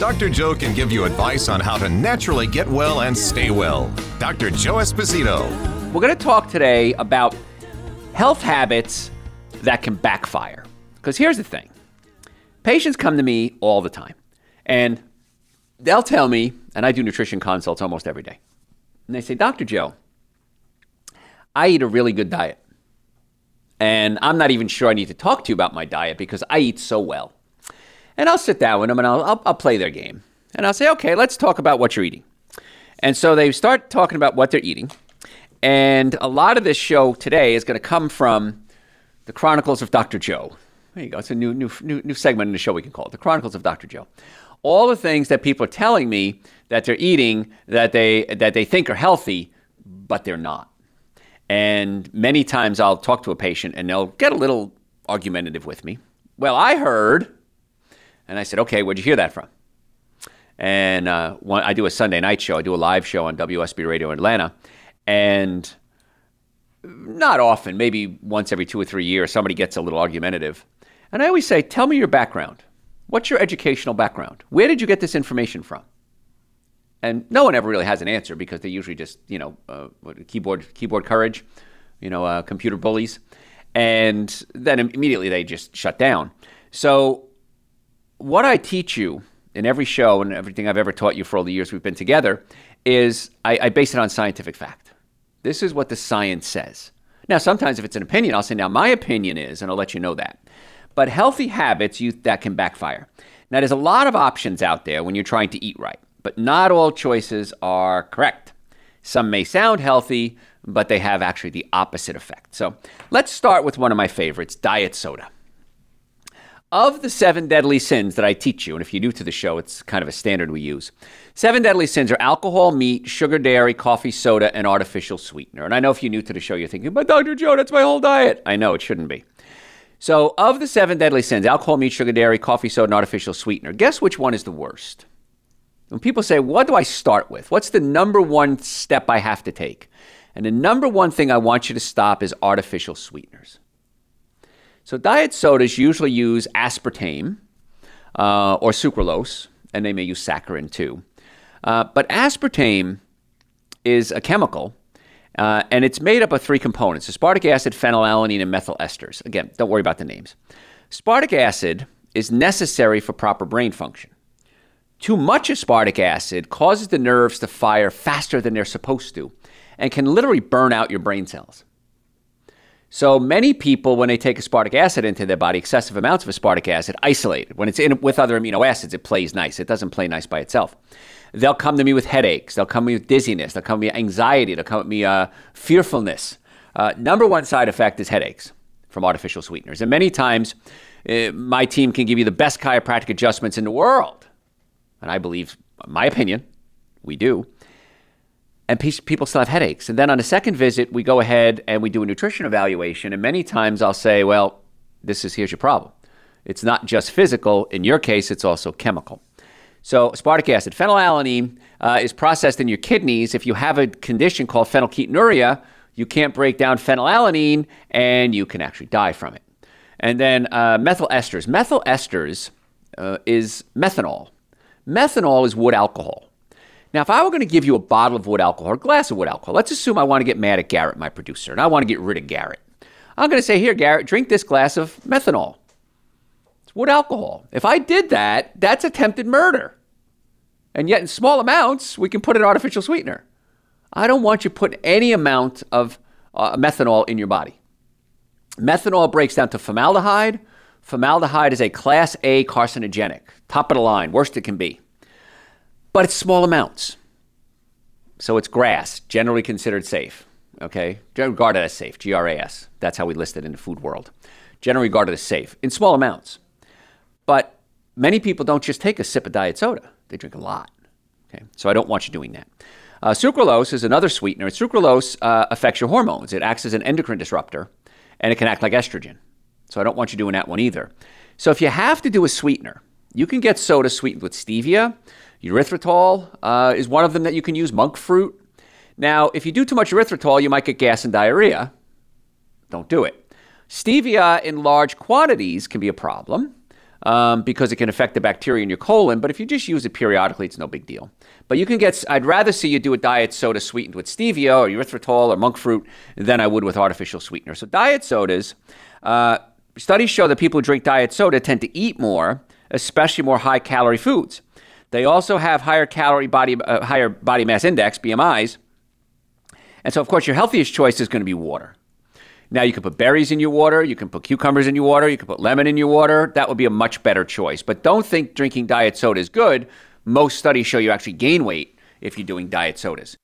Dr. Joe can give you advice on how to naturally get well and stay well. Dr. Joe Esposito. We're going to talk today about health habits that can backfire. Because here's the thing patients come to me all the time, and they'll tell me, and I do nutrition consults almost every day, and they say, Dr. Joe, I eat a really good diet. And I'm not even sure I need to talk to you about my diet because I eat so well. And I'll sit down with them and I'll, I'll, I'll play their game. And I'll say, okay, let's talk about what you're eating. And so they start talking about what they're eating. And a lot of this show today is going to come from the Chronicles of Dr. Joe. There you go. It's a new, new, new, new segment in the show we can call it the Chronicles of Dr. Joe. All the things that people are telling me that they're eating that they that they think are healthy, but they're not. And many times I'll talk to a patient and they'll get a little argumentative with me. Well, I heard and I said, okay, where'd you hear that from? And uh, one, I do a Sunday night show. I do a live show on WSB Radio Atlanta. And not often, maybe once every two or three years, somebody gets a little argumentative. And I always say, tell me your background. What's your educational background? Where did you get this information from? And no one ever really has an answer because they usually just, you know, uh, keyboard keyboard courage, you know, uh, computer bullies, and then immediately they just shut down. So what I teach you in every show and everything I've ever taught you for all the years we've been together is I, I base it on scientific fact. This is what the science says. Now, sometimes if it's an opinion, I'll say, now my opinion is, and I'll let you know that. But healthy habits, you, that can backfire. Now, there's a lot of options out there when you're trying to eat right, but not all choices are correct. Some may sound healthy, but they have actually the opposite effect. So let's start with one of my favorites diet soda. Of the seven deadly sins that I teach you, and if you're new to the show, it's kind of a standard we use. Seven deadly sins are alcohol, meat, sugar, dairy, coffee, soda, and artificial sweetener. And I know if you're new to the show, you're thinking, but Dr. Joe, that's my whole diet. I know it shouldn't be. So, of the seven deadly sins alcohol, meat, sugar, dairy, coffee, soda, and artificial sweetener guess which one is the worst? When people say, what do I start with? What's the number one step I have to take? And the number one thing I want you to stop is artificial sweeteners. So diet sodas usually use aspartame uh, or sucralose, and they may use saccharin too. Uh, but aspartame is a chemical, uh, and it's made up of three components aspartic acid, phenylalanine, and methyl esters. Again, don't worry about the names. Aspartic acid is necessary for proper brain function. Too much aspartic acid causes the nerves to fire faster than they're supposed to and can literally burn out your brain cells. So many people, when they take aspartic acid into their body, excessive amounts of aspartic acid, isolated. When it's in with other amino acids, it plays nice. It doesn't play nice by itself. They'll come to me with headaches. They'll come to me with dizziness. They'll come to me with anxiety. They'll come to me uh, fearfulness. Uh, number one side effect is headaches from artificial sweeteners. And many times, uh, my team can give you the best chiropractic adjustments in the world. And I believe, my opinion, we do and people still have headaches. And then on a second visit, we go ahead and we do a nutrition evaluation. And many times I'll say, well, this is here's your problem. It's not just physical. In your case, it's also chemical. So, aspartic acid, phenylalanine uh, is processed in your kidneys. If you have a condition called phenylketonuria, you can't break down phenylalanine and you can actually die from it. And then uh, methyl esters. Methyl esters uh, is methanol. Methanol is wood alcohol. Now, if I were going to give you a bottle of wood alcohol or a glass of wood alcohol, let's assume I want to get mad at Garrett, my producer, and I want to get rid of Garrett. I'm going to say, here, Garrett, drink this glass of methanol. It's wood alcohol. If I did that, that's attempted murder. And yet, in small amounts, we can put an artificial sweetener. I don't want you putting any amount of uh, methanol in your body. Methanol breaks down to formaldehyde. Formaldehyde is a class A carcinogenic, top of the line, worst it can be. But it's small amounts. So it's GRAS, generally considered safe. Okay? Generally regarded as safe, G R A S. That's how we list it in the food world. Generally regarded as safe in small amounts. But many people don't just take a sip of diet soda, they drink a lot. Okay? So I don't want you doing that. Uh, sucralose is another sweetener. Sucralose uh, affects your hormones. It acts as an endocrine disruptor, and it can act like estrogen. So I don't want you doing that one either. So if you have to do a sweetener, you can get soda sweetened with stevia. Erythritol uh, is one of them that you can use. Monk fruit. Now, if you do too much erythritol, you might get gas and diarrhea. Don't do it. Stevia in large quantities can be a problem um, because it can affect the bacteria in your colon. But if you just use it periodically, it's no big deal. But you can get, I'd rather see you do a diet soda sweetened with stevia or erythritol or monk fruit than I would with artificial sweeteners. So, diet sodas, uh, studies show that people who drink diet soda tend to eat more, especially more high calorie foods. They also have higher calorie body, uh, higher body mass index, BMIs. And so, of course, your healthiest choice is going to be water. Now, you can put berries in your water, you can put cucumbers in your water, you can put lemon in your water. That would be a much better choice. But don't think drinking diet soda is good. Most studies show you actually gain weight if you're doing diet sodas.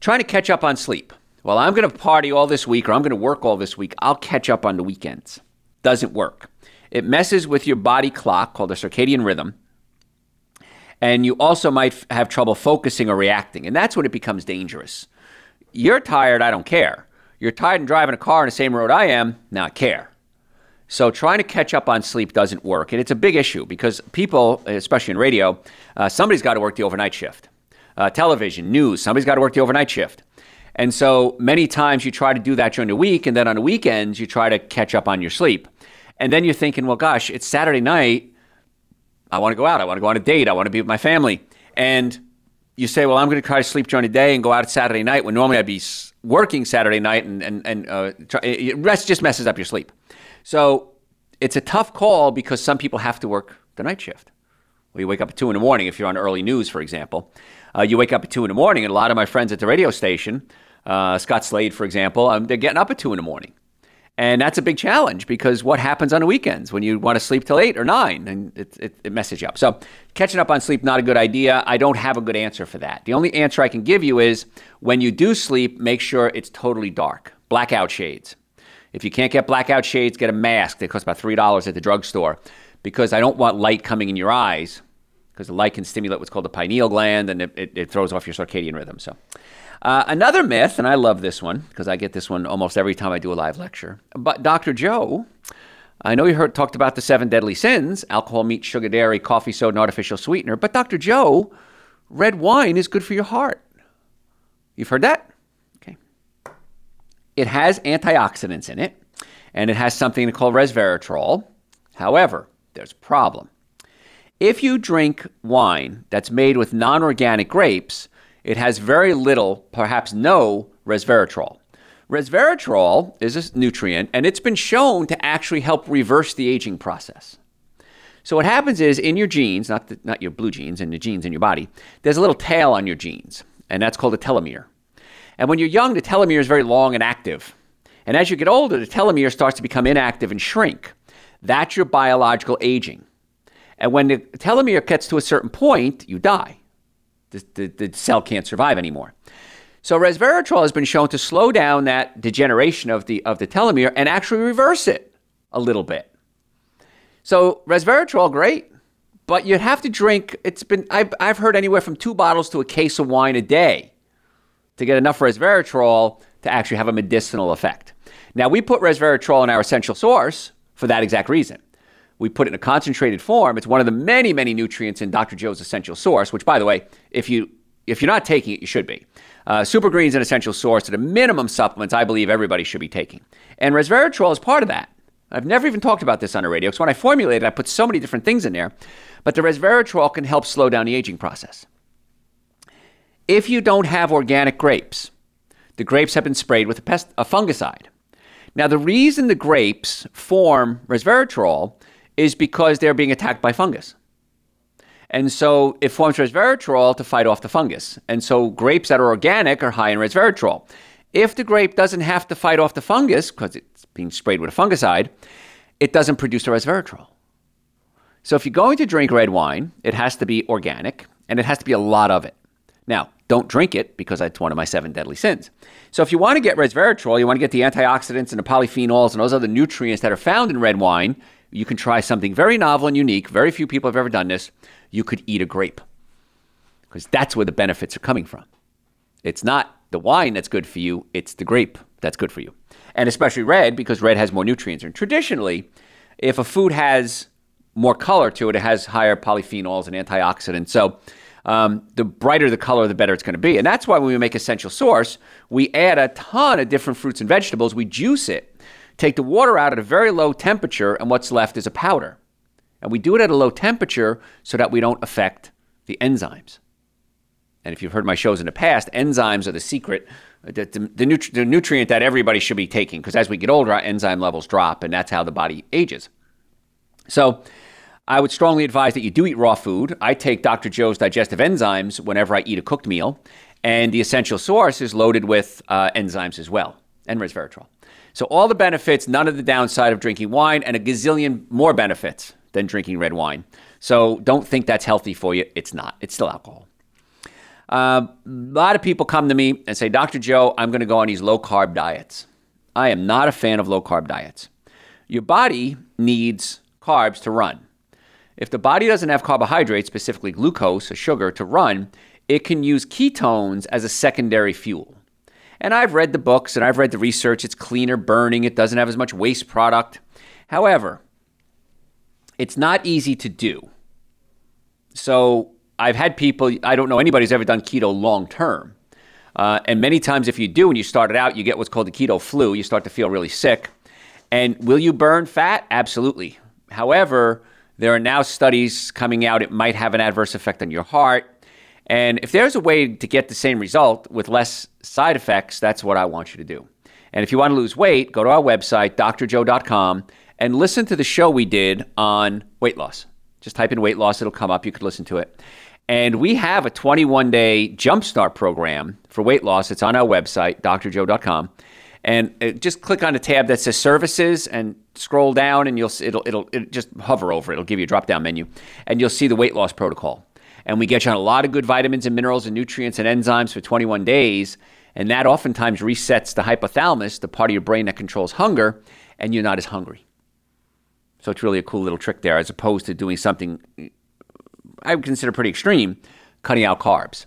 Trying to catch up on sleep. Well, I'm going to party all this week or I'm going to work all this week. I'll catch up on the weekends. Doesn't work. It messes with your body clock called a circadian rhythm. And you also might f- have trouble focusing or reacting. And that's when it becomes dangerous. You're tired, I don't care. You're tired and driving a car on the same road I am, now I care. So trying to catch up on sleep doesn't work. And it's a big issue because people, especially in radio, uh, somebody's got to work the overnight shift. Uh, television, news, somebody's got to work the overnight shift. And so many times you try to do that during the week, and then on the weekends you try to catch up on your sleep. And then you're thinking, well, gosh, it's Saturday night. I want to go out. I want to go on a date. I want to be with my family. And you say, well, I'm going to try to sleep during the day and go out Saturday night when normally I'd be working Saturday night, and and and uh, rest just messes up your sleep. So it's a tough call because some people have to work the night shift. Well, you wake up at two in the morning if you're on early news, for example. Uh, you wake up at two in the morning, and a lot of my friends at the radio station, uh, Scott Slade, for example, um, they're getting up at two in the morning. And that's a big challenge because what happens on the weekends when you want to sleep till eight or nine and it, it, it, messes you up. So, catching up on sleep, not a good idea. I don't have a good answer for that. The only answer I can give you is when you do sleep, make sure it's totally dark. Blackout shades. If you can't get blackout shades, get a mask. They cost about $3 at the drugstore because I don't want light coming in your eyes because the light can stimulate what's called the pineal gland and it, it, it throws off your circadian rhythm. So, uh, another myth, and I love this one because I get this one almost every time I do a live lecture. But Dr. Joe, I know you heard talked about the seven deadly sins alcohol, meat, sugar, dairy, coffee, soda, and artificial sweetener. But Dr. Joe, red wine is good for your heart. You've heard that? Okay. It has antioxidants in it, and it has something called resveratrol. However, there's a problem. If you drink wine that's made with non organic grapes, it has very little, perhaps no, resveratrol. Resveratrol is a nutrient, and it's been shown to actually help reverse the aging process. So what happens is in your genes, not the, not your blue genes, and the genes in your body, there's a little tail on your genes, and that's called a telomere. And when you're young, the telomere is very long and active. And as you get older, the telomere starts to become inactive and shrink. That's your biological aging. And when the telomere gets to a certain point, you die the, the, the cell can't survive anymore. So resveratrol has been shown to slow down that degeneration of the of the telomere and actually reverse it a little bit. So resveratrol, great, but you'd have to drink. It's been I've, I've heard anywhere from two bottles to a case of wine a day to get enough resveratrol to actually have a medicinal effect. Now we put resveratrol in our essential source for that exact reason. We put it in a concentrated form. It's one of the many, many nutrients in Dr. Joe's essential source, which, by the way, if you if you're not taking it, you should be. Uh, Super Green's an essential source to the minimum supplements I believe everybody should be taking. And resveratrol is part of that. I've never even talked about this on the radio because when I formulated, I put so many different things in there. But the resveratrol can help slow down the aging process. If you don't have organic grapes, the grapes have been sprayed with a, pest, a fungicide. Now, the reason the grapes form resveratrol is because they're being attacked by fungus. And so it forms resveratrol to fight off the fungus. And so grapes that are organic are high in resveratrol. If the grape doesn't have to fight off the fungus because it's being sprayed with a fungicide, it doesn't produce the resveratrol. So if you're going to drink red wine, it has to be organic and it has to be a lot of it. Now, don't drink it because that's one of my seven deadly sins. So if you want to get resveratrol, you want to get the antioxidants and the polyphenols and those other nutrients that are found in red wine, you can try something very novel and unique. Very few people have ever done this. You could eat a grape because that's where the benefits are coming from. It's not the wine that's good for you, it's the grape that's good for you. And especially red because red has more nutrients. And traditionally, if a food has more color to it, it has higher polyphenols and antioxidants. So um, the brighter the color, the better it's going to be. And that's why when we make Essential Source, we add a ton of different fruits and vegetables. We juice it, take the water out at a very low temperature, and what's left is a powder. And we do it at a low temperature so that we don't affect the enzymes. And if you've heard my shows in the past, enzymes are the secret, the, the, the, nutri- the nutrient that everybody should be taking. Because as we get older, our enzyme levels drop, and that's how the body ages. So, I would strongly advise that you do eat raw food. I take Dr. Joe's digestive enzymes whenever I eat a cooked meal, and the essential source is loaded with uh, enzymes as well and resveratrol. So, all the benefits, none of the downside of drinking wine, and a gazillion more benefits than drinking red wine. So, don't think that's healthy for you. It's not, it's still alcohol. Uh, a lot of people come to me and say, Dr. Joe, I'm going to go on these low carb diets. I am not a fan of low carb diets. Your body needs carbs to run. If the body doesn't have carbohydrates, specifically glucose, a sugar, to run, it can use ketones as a secondary fuel. And I've read the books and I've read the research. It's cleaner burning, it doesn't have as much waste product. However, it's not easy to do. So I've had people, I don't know anybody who's ever done keto long term. Uh, and many times, if you do and you start it out, you get what's called the keto flu. You start to feel really sick. And will you burn fat? Absolutely. However, there are now studies coming out, it might have an adverse effect on your heart. And if there's a way to get the same result with less side effects, that's what I want you to do. And if you want to lose weight, go to our website, drjoe.com, and listen to the show we did on weight loss. Just type in weight loss, it'll come up. You could listen to it. And we have a 21 day jumpstart program for weight loss. It's on our website, drjoe.com and uh, just click on a tab that says services and scroll down and you'll it'll it'll it just hover over it. it'll give you a drop down menu and you'll see the weight loss protocol and we get you on a lot of good vitamins and minerals and nutrients and enzymes for 21 days and that oftentimes resets the hypothalamus the part of your brain that controls hunger and you're not as hungry so it's really a cool little trick there as opposed to doing something uh, i would consider pretty extreme cutting out carbs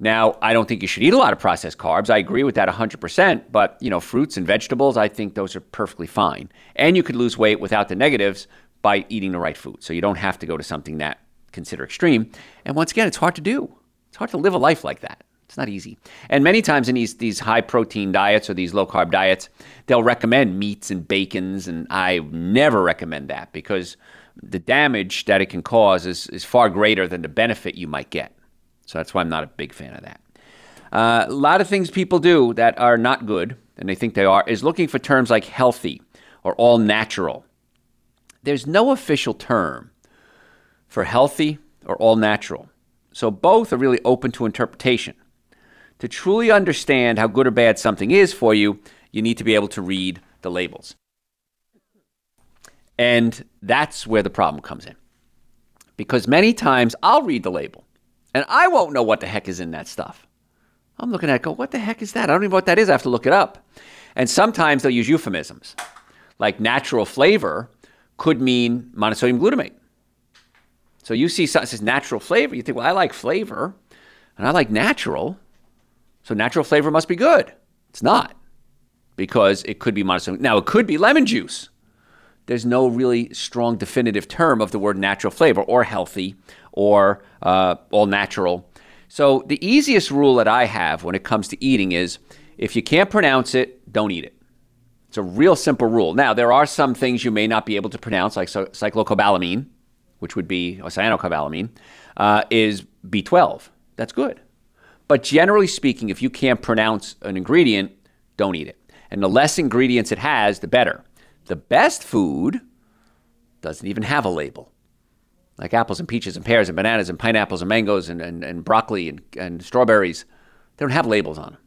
now, I don't think you should eat a lot of processed carbs. I agree with that 100%, but, you know, fruits and vegetables, I think those are perfectly fine. And you could lose weight without the negatives by eating the right food. So you don't have to go to something that consider extreme. And once again, it's hard to do. It's hard to live a life like that. It's not easy. And many times in these these high protein diets or these low carb diets, they'll recommend meats and bacons, and I never recommend that because the damage that it can cause is, is far greater than the benefit you might get. So that's why I'm not a big fan of that. Uh, a lot of things people do that are not good, and they think they are, is looking for terms like healthy or all natural. There's no official term for healthy or all natural. So both are really open to interpretation. To truly understand how good or bad something is for you, you need to be able to read the labels. And that's where the problem comes in. Because many times I'll read the label and I won't know what the heck is in that stuff. I'm looking at it, go, what the heck is that? I don't even know what that is. I have to look it up. And sometimes they'll use euphemisms. Like natural flavor could mean monosodium glutamate. So you see something says natural flavor, you think, well, I like flavor and I like natural. So natural flavor must be good. It's not because it could be monosodium. Now, it could be lemon juice. There's no really strong definitive term of the word natural flavor or healthy or uh, all natural. So the easiest rule that I have when it comes to eating is if you can't pronounce it, don't eat it. It's a real simple rule. Now, there are some things you may not be able to pronounce, like cyclocobalamin, which would be, cyanocobalamin, uh, is B12. That's good. But generally speaking, if you can't pronounce an ingredient, don't eat it. And the less ingredients it has, the better. The best food doesn't even have a label. like apples and peaches and pears and bananas and pineapples and mangoes and, and, and broccoli and, and strawberries, they don't have labels on them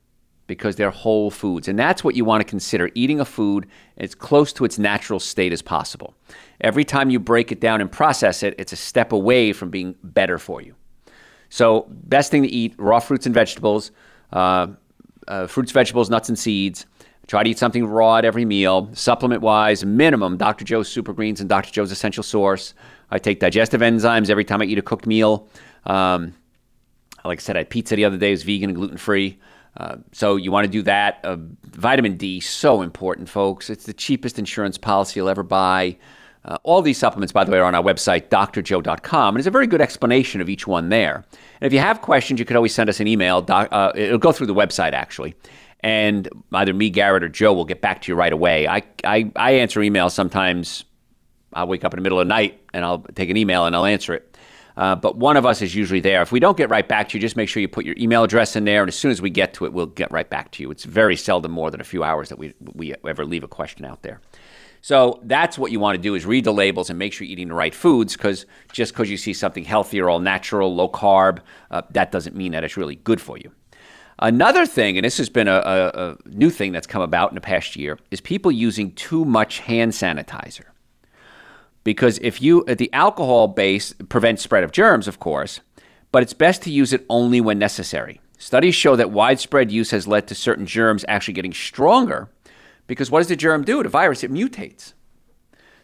because they're whole foods. And that's what you want to consider eating a food as close to its natural state as possible. Every time you break it down and process it, it's a step away from being better for you. So, best thing to eat raw fruits and vegetables, uh, uh, fruits, vegetables, nuts, and seeds. Try to eat something raw at every meal. Supplement wise, minimum Dr. Joe's Super Greens and Dr. Joe's Essential Source. I take digestive enzymes every time I eat a cooked meal. Um, like I said, I had pizza the other day. It was vegan and gluten free. Uh, so you want to do that. Uh, vitamin D, so important, folks. It's the cheapest insurance policy you'll ever buy. Uh, all these supplements, by the way, are on our website, drjoe.com, and there's a very good explanation of each one there. And if you have questions, you could always send us an email. Doc, uh, it'll go through the website, actually. And either me, Garrett, or Joe will get back to you right away. I, I, I answer emails sometimes. I'll wake up in the middle of the night and I'll take an email and I'll answer it. Uh, but one of us is usually there. If we don't get right back to you, just make sure you put your email address in there, and as soon as we get to it, we'll get right back to you. It's very seldom more than a few hours that we, we ever leave a question out there. So that's what you want to do is read the labels and make sure you're eating the right foods because just because you see something healthier, all natural, low carb, uh, that doesn't mean that it's really good for you. Another thing, and this has been a, a, a new thing that's come about in the past year, is people using too much hand sanitizer because if you uh, the alcohol base prevents spread of germs of course but it's best to use it only when necessary. Studies show that widespread use has led to certain germs actually getting stronger because what does the germ do? The virus it mutates.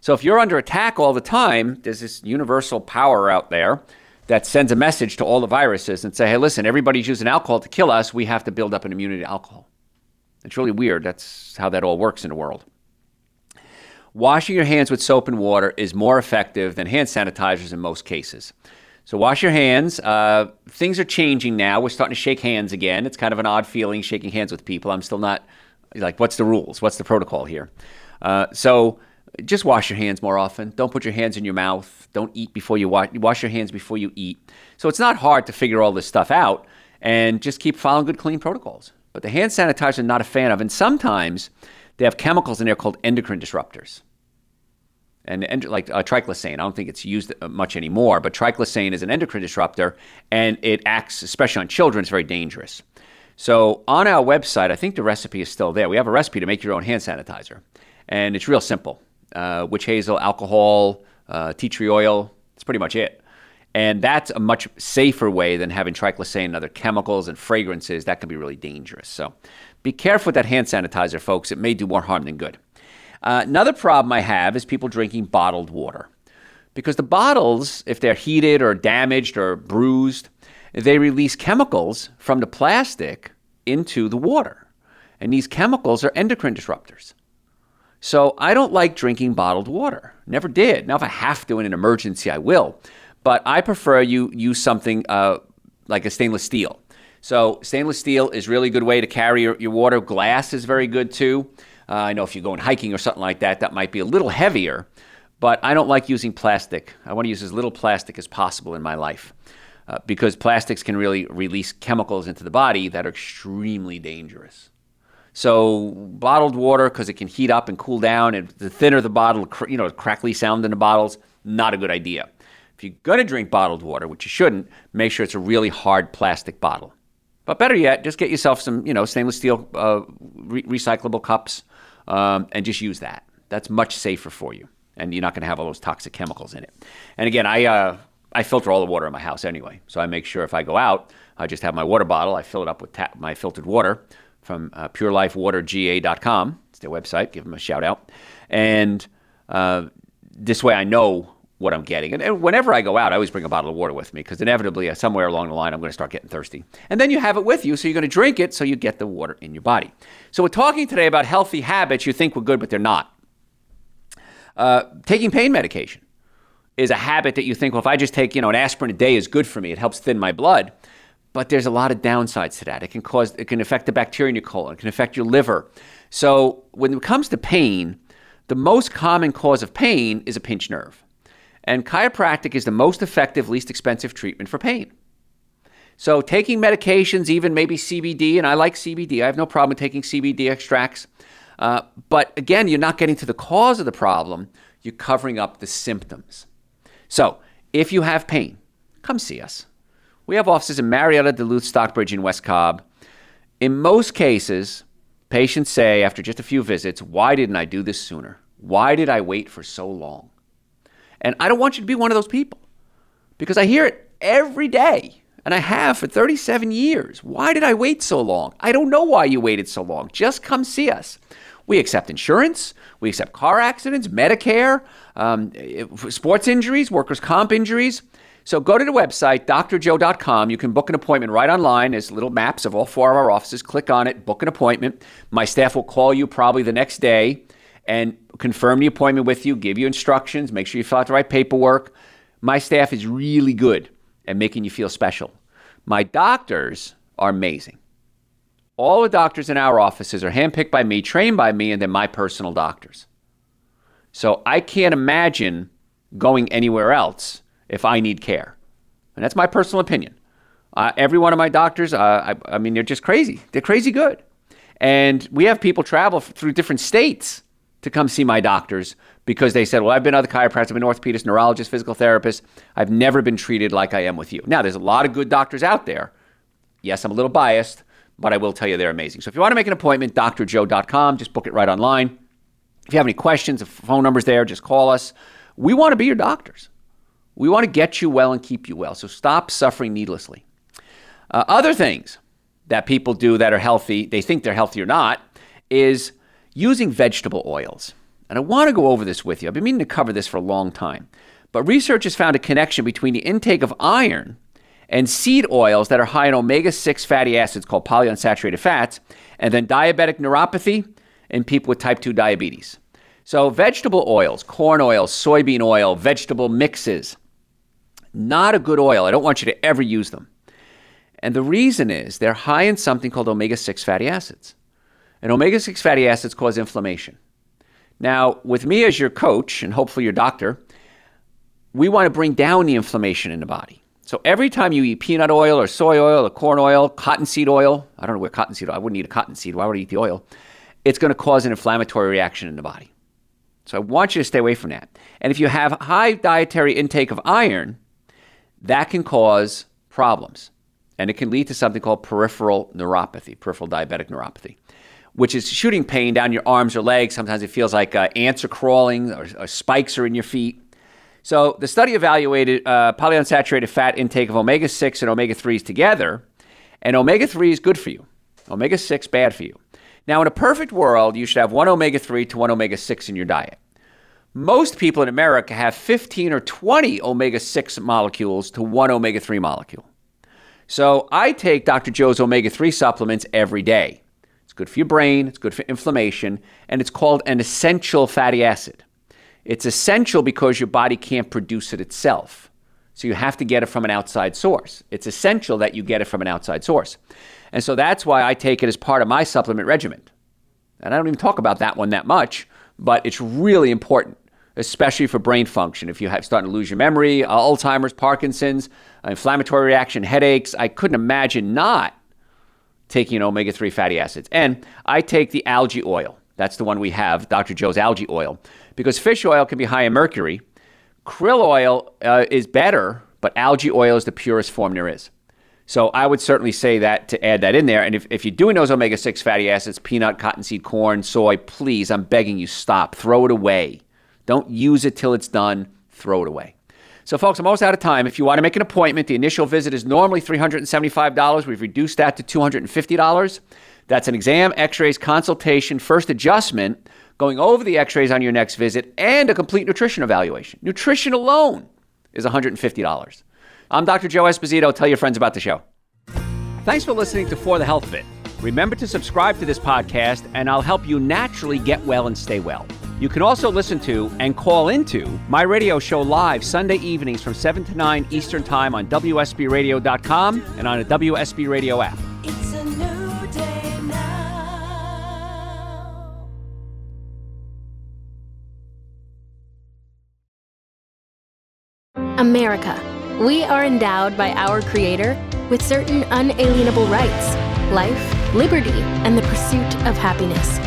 So if you're under attack all the time there's this universal power out there that sends a message to all the viruses and say hey listen everybody's using alcohol to kill us. We have to build up an immunity to alcohol. It's really weird. That's how that all works in the world Washing your hands with soap and water is more effective than hand sanitizers in most cases. So wash your hands. Uh, things are changing now. We're starting to shake hands again. It's kind of an odd feeling shaking hands with people. I'm still not like, what's the rules? What's the protocol here? Uh, so just wash your hands more often. Don't put your hands in your mouth. Don't eat before you wash. Wash your hands before you eat. So it's not hard to figure all this stuff out, and just keep following good, clean protocols. But the hand sanitizer, I'm not a fan of, and sometimes they have chemicals in there called endocrine disruptors and, and like uh, triclosan. I don't think it's used uh, much anymore, but triclosan is an endocrine disruptor, and it acts, especially on children, it's very dangerous. So on our website, I think the recipe is still there. We have a recipe to make your own hand sanitizer, and it's real simple: uh, witch hazel, alcohol, uh, tea tree oil. That's pretty much it. And that's a much safer way than having triclosan and other chemicals and fragrances. That can be really dangerous. So be careful with that hand sanitizer, folks. It may do more harm than good. Uh, another problem I have is people drinking bottled water. Because the bottles, if they're heated or damaged or bruised, they release chemicals from the plastic into the water. And these chemicals are endocrine disruptors. So I don't like drinking bottled water. Never did. Now, if I have to in an emergency, I will. But I prefer you use something uh, like a stainless steel. So stainless steel is really good way to carry your, your water. Glass is very good too. Uh, I know if you're going hiking or something like that, that might be a little heavier, but I don't like using plastic. I want to use as little plastic as possible in my life uh, because plastics can really release chemicals into the body that are extremely dangerous. So bottled water, because it can heat up and cool down, and the thinner the bottle, you know, crackly sound in the bottles, not a good idea. If you're going to drink bottled water, which you shouldn't, make sure it's a really hard plastic bottle. But better yet, just get yourself some, you know, stainless steel uh, re- recyclable cups um, and just use that. That's much safer for you, and you're not going to have all those toxic chemicals in it. And again, I uh, I filter all the water in my house anyway, so I make sure if I go out, I just have my water bottle. I fill it up with ta- my filtered water from uh, PureLifeWaterGA.com. It's their website. Give them a shout out, and uh, this way I know what I'm getting. And, and, whenever I go out, I always bring a bottle of water with me because inevitably, uh, somewhere along the line, I'm going to start getting thirsty. And then you have it with you, so you're going to drink it so you get the water in your body. So we're talking today about healthy habits you think were good, but they're not. Uh, taking pain medication is a habit that you think, well, if I just take you know an aspirin a day is good for me. It helps thin my blood. But there's a lot of downsides to that. It can cause, it can affect the bacteria in your colon. It can affect your liver. So when it comes to pain, the most common cause of pain is a pinched nerve. And chiropractic is the most effective, least expensive treatment for pain. So, taking medications, even maybe CBD, and I like CBD, I have no problem taking CBD extracts. Uh, but again, you're not getting to the cause of the problem, you're covering up the symptoms. So, if you have pain, come see us. We have offices in Marietta, Duluth, Stockbridge, and West Cobb. In most cases, patients say after just a few visits, Why didn't I do this sooner? Why did I wait for so long? And I don't want you to be one of those people because I hear it every day and I have for 37 years. Why did I wait so long? I don't know why you waited so long. Just come see us. We accept insurance, we accept car accidents, Medicare, um, sports injuries, workers' comp injuries. So go to the website, drjoe.com. You can book an appointment right online. There's little maps of all four of our offices. Click on it, book an appointment. My staff will call you probably the next day and confirm the appointment with you, give you instructions, make sure you fill out the right paperwork. My staff is really good at making you feel special. My doctors are amazing. All the doctors in our offices are handpicked by me, trained by me, and they're my personal doctors. So I can't imagine going anywhere else if I need care. And that's my personal opinion. Uh, every one of my doctors, uh, I, I, mean, they're just crazy. They're crazy good. And we have people travel through different states to come see my doctors because they said, well, I've been other chiropractors, I've been orthopedist, neurologist, physical therapist. I've never been treated like I am with you. Now, there's a lot of good doctors out there. Yes, I'm a little biased, but I will tell you they're amazing. So if you want to make an appointment, drjoe.com, just book it right online. If you have any questions, the phone number's there, just call us. We want to be your doctors. We want to get you well and keep you well. So stop suffering needlessly. Uh, other things that people do that are healthy, they think they're healthy or not, is using vegetable oils. And I want to go over this with you. I've been meaning to cover this for a long time. But research has found a connection between the intake of iron and seed oils that are high in omega 6 fatty acids called polyunsaturated fats, and then diabetic neuropathy in people with type 2 diabetes. So, vegetable oils, corn oil, soybean oil, vegetable mixes, not a good oil. I don't want you to ever use them. And the reason is they're high in something called omega 6 fatty acids. And omega 6 fatty acids cause inflammation. Now, with me as your coach and hopefully your doctor, we want to bring down the inflammation in the body. So every time you eat peanut oil or soy oil or corn oil, cottonseed oil, I don't know where cottonseed oil, I wouldn't eat a cottonseed. Why would I eat the oil? It's going to cause an inflammatory reaction in the body. So I want you to stay away from that. And if you have high dietary intake of iron, that can cause problems. And it can lead to something called peripheral neuropathy, peripheral diabetic neuropathy, which is shooting pain down your arms or legs. Sometimes it feels like uh, ants are crawling or, or, spikes are in your feet. So the study evaluated uh, polyunsaturated fat intake of omega 6 and omega 3s together, and omega 3 is good for you, omega 6 bad for you. Now, in a perfect world, you should have one omega 3 to one omega 6 in your diet. Most people in America have 15 or 20 omega 6 molecules to one omega 3 molecule. So I take Dr. Joe's omega 3 supplements every day. Good for your brain, it's good for inflammation, and it's called an essential fatty acid. It's essential because your body can't produce it itself. So you have to get it from an outside source. It's essential that you get it from an outside source. And so that's why I take it as part of my supplement regimen. And I don't even talk about that one that much, but it's really important especially for brain function. If you have starting to lose your memory, Alzheimer's, Parkinson's, inflammatory reaction, headaches, I couldn't imagine not taking omega 3 fatty acids. And I take the algae oil. That's the one we have, Dr. Joe's algae oil, because fish oil can be high in mercury. Krill oil uh, is better, but algae oil is the purest form there is. So I would certainly say that to add that in there. And if, if you're doing those omega 6 fatty acids, peanut, cottonseed, corn, soy, please, I'm begging you, stop. Throw it away. Don't use it till it's done, throw it away. So, folks, I'm almost out of time. If you want to make an appointment, the initial visit is normally $375. We've reduced that to $250. That's an exam, x rays, consultation, first adjustment, going over the x rays on your next visit, and a complete nutrition evaluation. Nutrition alone is $150. I'm Dr. Joe Esposito. Tell your friends about the show. Thanks for listening to For the Health of It. Remember to subscribe to this podcast, and I'll help you naturally get well and stay well. You can also listen to and call into my radio show live Sunday evenings from 7 to 9 Eastern Time on WSBRadio.com and on a WSB Radio app. It's a new day now. America. We are endowed by our Creator with certain unalienable rights life, liberty, and the pursuit of happiness.